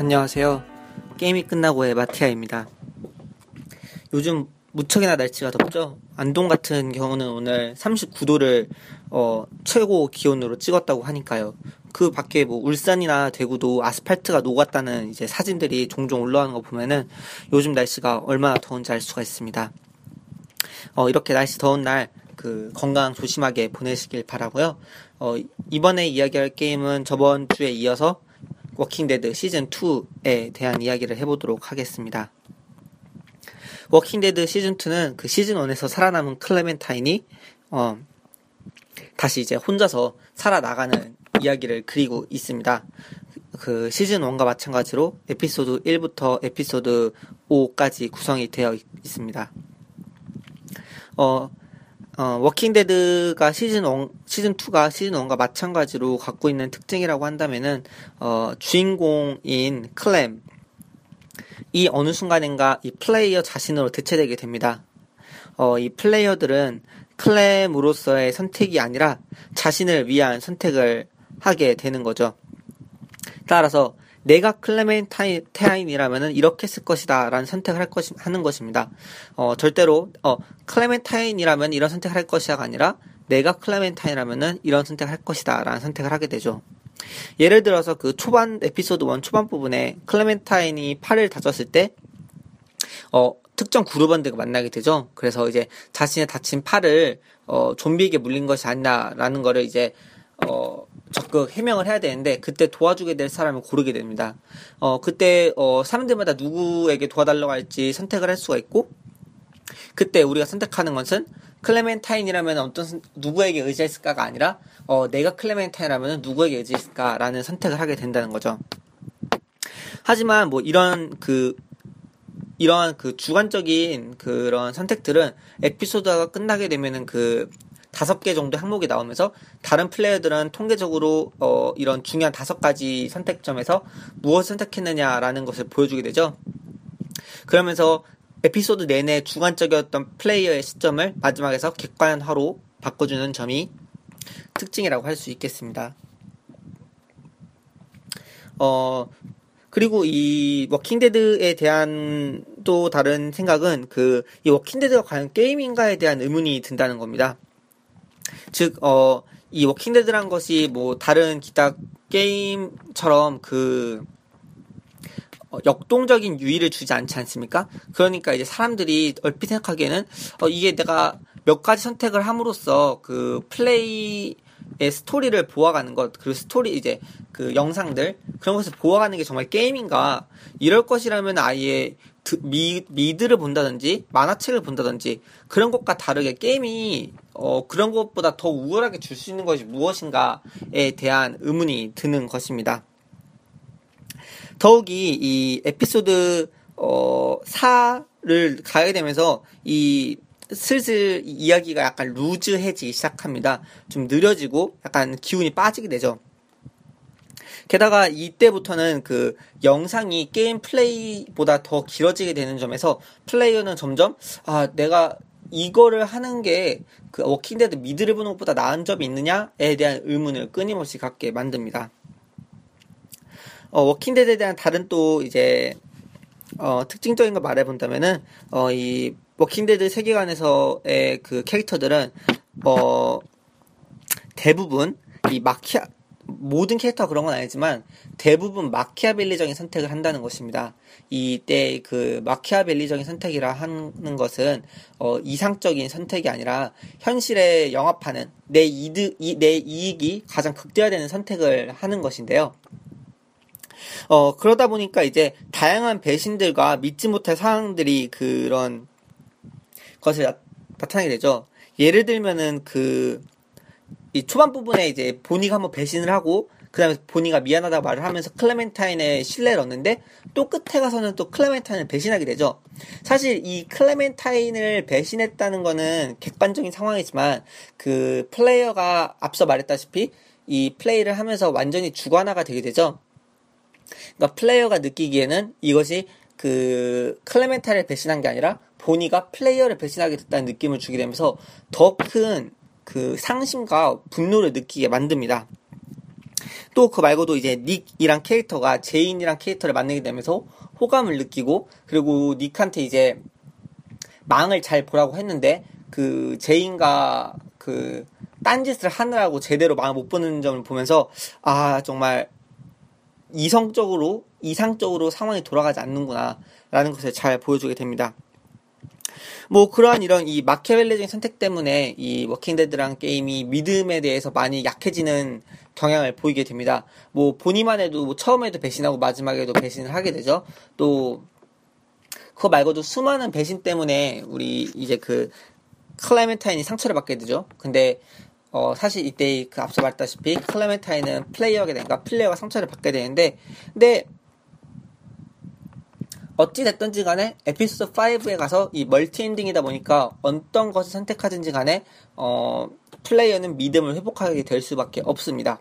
안녕하세요. 게임이 끝나고의 마티아입니다. 요즘 무척이나 날씨가 덥죠? 안동 같은 경우는 오늘 39도를 어, 최고 기온으로 찍었다고 하니까요. 그 밖에 뭐 울산이나 대구도 아스팔트가 녹았다는 이제 사진들이 종종 올라오는 거 보면은 요즘 날씨가 얼마나 더운지 알 수가 있습니다. 어, 이렇게 날씨 더운 날 그 건강 조심하게 보내시길 바라고요. 어, 이번에 이야기할 게임은 저번 주에 이어서 워킹데드 시즌 2에 대한 이야기를 해보도록 하겠습니다. 워킹데드 시즌 2는 그 시즌 1에서 살아남은 클레멘타인이 어, 다시 이제 혼자서 살아나가는 이야기를 그리고 있습니다. 그 시즌 1과 마찬가지로 에피소드 1부터 에피소드 5까지 구성이 되어 있 습니다. 어, 어, 워킹데드가 시즌 1, 시즌 2가 시즌 1과 마찬가지로 갖고 있는 특징이라고 한다면은, 어, 주인공인 클렘, 이 어느 순간인가 이 플레이어 자신으로 대체되게 됩니다. 어, 이 플레이어들은 클렘으로서의 선택이 아니라 자신을 위한 선택을 하게 되는 거죠. 따라서 내가 클레멘타인이라면 이렇게 쓸 것이다 라는 선택을 할 것이, 하는 것입니다. 어, 절대로, 어, 클레멘타인이라면 이런 선택을 할 것이다가 아니라 내가 클레멘타인이라면 이런 선택을 할 것이다 라는 선택을 하게 되죠. 예를 들어서 그 초반 에피소드 1 초반 부분에 클레멘타인이 팔을 다쳤을 때 어, 특정 그룹원들과 만나게 되죠. 그래서 이제 자신의 다친 팔을 어, 좀비에게 물린 것이 아니라라는 거를 이제 어, 적극 해명을 해야 되는데 그때 도와주게 될 사람을 고르게 됩니다. 어, 그때 어, 사람들마다 누구에게 도와달라고 할지 선택을 할 수가 있고 그때 우리가 선택하는 것은 클레멘타인이라면 어떤 누구에게 의지했을까가 아니라 어, 내가 클레멘타인이라면 누구에게 의지했을까라는 선택을 하게 된다는 거죠. 하지만 뭐 이런 그 이러한 그 주관적인 그런 선택들은 에피소드가 끝나게 되면은 그 다섯 개 정도 항목이 나오면서 다른 플레이어들은 통계적으로 어 이런 중요한 다섯 가지 선택점에서 무엇을 선택했느냐라는 것을 보여주게 되죠. 그러면서 에피소드 내내 주관적이었던 플레이어의 시점을 마지막에서 객관화로 바꿔주는 점이 특징이라고 할 수 있겠습니다. 어, 그리고 이 워킹데드에 대한 또 다른 생각은 그 이 워킹데드가 과연 게임인가에 대한 의문이 든다는 겁니다. 즉, 어, 이 워킹데드란 것이 뭐 다른 기타 게임처럼 그 어, 역동적인 유희를 주지 않지 않습니까? 그러니까 이제 사람들이 얼핏 생각하기에는 어, 이게 내가 몇 가지 선택을 함으로써 그 플레이의 스토리를 보아가는 것, 그리고 스토리 이제 그 영상들 그런 것을 보아가는 게 정말 게임인가? 이럴 것이라면 아예 미, 미드를 본다든지 만화책을 본다든지 그런 것과 다르게 게임이 어, 그런 것보다 더 우월하게 줄 수 있는 것이 무엇인가에 대한 의문이 드는 것입니다. 더욱이 이 에피소드 어 4를 가게 되면서 이 슬슬 이야기가 약간 루즈해지기 시작합니다. 좀 느려지고 약간 기운이 빠지게 되죠. 게다가 이때부터는 그 영상이 게임 플레이보다 더 길어지게 되는 점에서 플레이어는 점점 아 내가 이거를 하는 게 그 워킹데드 미드를 보는 것보다 나은 점이 있느냐에 대한 의문을 끊임없이 갖게 만듭니다. 어, 워킹데드에 대한 다른 또 이제 어, 특징적인 걸 말해본다면은 어, 이 워킹데드 세계관에서의 그 캐릭터들은 어, 대부분 이 마키아 모든 캐릭터가 그런 건 아니지만 대부분 마키아벨리적인 선택을 한다는 것입니다. 이때 그 마키아벨리적인 선택이라 하는 것은 어, 이상적인 선택이 아니라 현실에 영합하는 내 이득, 이, 내 이익이 가장 극대화되는 선택을 하는 것인데요. 어, 그러다 보니까 이제 다양한 배신들과 믿지 못할 상황들이 그런 것을 나, 타나게 되죠. 예를 들면은 그, 이 초반 부분에 이제 보니가 한번 배신을 하고, 그 다음에 보니가 미안하다고 말을 하면서 클레멘타인의 신뢰를 얻는데, 또 끝에 가서는 또 클레멘타인을 배신하게 되죠. 사실 이 클레멘타인을 배신했다는 거는 객관적인 상황이지만, 그 플레이어가 앞서 말했다시피, 이 플레이를 하면서 완전히 주관화가 되게 되죠. 그러니까 플레이어가 느끼기에는 이것이 그 클레멘타인을 배신한 게 아니라 보니가 플레이어를 배신하게 됐다는 느낌을 주게 되면서 더 큰 그 상심과 분노를 느끼게 만듭니다. 또 그 말고도 이제 닉이랑 캐릭터가 제인이랑 캐릭터를 만나게 되면서 호감을 느끼고 그리고 닉한테 이제 망을 잘 보라고 했는데 그 제인과 그 딴짓을 하느라고 제대로 망을 못 보는 점을 보면서 아 정말 이성적으로 이상적으로 상황이 돌아가지 않는구나 라는 것을 잘 보여주게 됩니다. 뭐 그러한 이런 이 마키아벨리적인 선택 때문에 이 워킹데드랑 게임이 믿음에 대해서 많이 약해지는 경향을 보이게 됩니다. 뭐 본의만 해도 뭐 처음에도 배신하고 마지막에도 배신을 하게 되죠. 또 그거 말고도 수많은 배신 때문에 우리 이제 그 클레멘타인이 상처를 받게 되죠. 근데 어 사실 이때 그 앞서 말했다시피 클레멘타인은 플레이어게 되니까 플레이어가 상처를 받게 되는데 근데 어찌 됐든지 간에 에피소드 5에 가서 이 멀티 엔딩이다 보니까 어떤 것을 선택하든지 간에 어 플레이어는 믿음을 회복하게 될 수밖에 없습니다.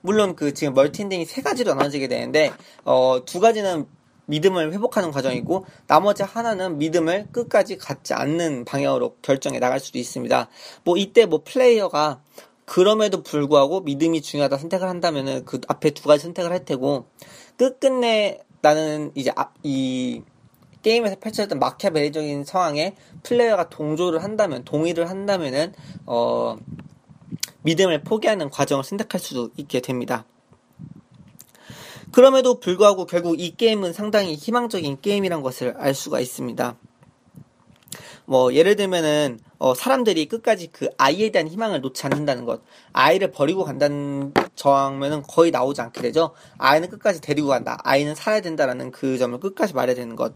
물론 그 지금 multi ending이 세 가지로 나눠지게 되는데 어 두 가지는 믿음을 회복하는 과정이고 나머지 하나는 믿음을 끝까지 갖지 않는 방향으로 결정해 나갈 수도 있습니다. 뭐 이때 뭐 플레이어가 그럼에도 불구하고 믿음이 중요하다 선택을 한다면은 그 앞에 두 가지 선택을 할 테고 끝끝내 나는 이제 아, 이 게임에서 펼쳐졌던 마키아벨리적인 상황에 플레이어가 동조를 한다면 동의를 한다면은 어 믿음을 포기하는 과정을 선택할 수도 있게 됩니다. 그럼에도 불구하고 결국 이 게임은 상당히 희망적인 게임이란 것을 알 수가 있습니다. 뭐 예를 들면은 어, 사람들이 끝까지 그 아이에 대한 희망을 놓지 않는다는 것, 아이를 버리고 간다는 저항면은 거의 나오지 않게 되죠. 아이는 끝까지 데리고 간다, 아이는 살아야 된다라는 그 점을 끝까지 말해야 되는 것.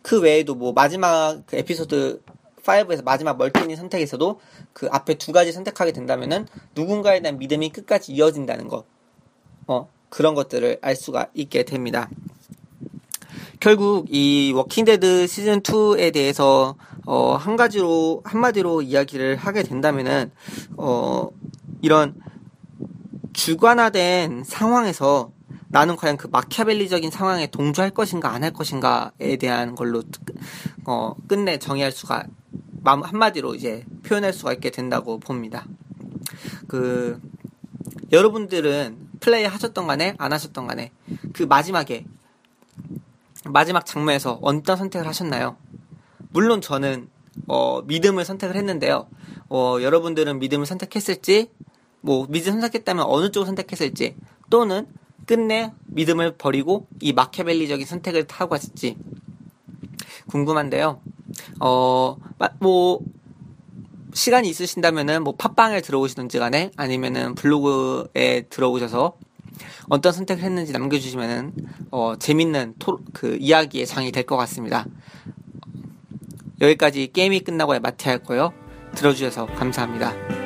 그 외에도 뭐 마지막 그 에피소드 5에서 마지막 multi ending 선택에서도 그 앞에 두 가지 선택하게 된다면은 누군가에 대한 믿음이 끝까지 이어진다는 것. 어, 그런 것들을 알 수가 있게 됩니다. 결국 이 워킹데드 시즌 2에 대해서 어, 한 가지로 한마디로 이야기를 하게 된다면은 어, 이런 주관화된 상황에서 나는 과연 그 마키아벨리적인 상황에 동조할 것인가 안 할 것인가에 대한 걸로 어, 끝내 정의할 수가 한마디로 이제 표현할 수가 있게 된다고 봅니다. 그 여러분들은 플레이 하셨던 간에 안 하셨던 간에 그 마지막에 마지막 장면에서 어떤 선택을 하셨나요? 물론 저는 어, 믿음을 선택을 했는데요. 어, 여러분들은 믿음을 선택했을지, 뭐 믿음 선택했다면 어느 쪽을 선택했을지, 또는 끝내 믿음을 버리고 이 마케벨리적인 선택을 하고 갔을지 궁금한데요. 어, 뭐 시간이 있으신다면은 뭐 팟빵에 들어오시든지 간에 아니면은 블로그에 들어오셔서 어떤 선택을 했는지 남겨주시면은 어, 재밌는 토, 그 이야기의 장이 될 것 같습니다. 여기까지 게임이 끝나고야 마티아였고요. 들어주셔서 감사합니다.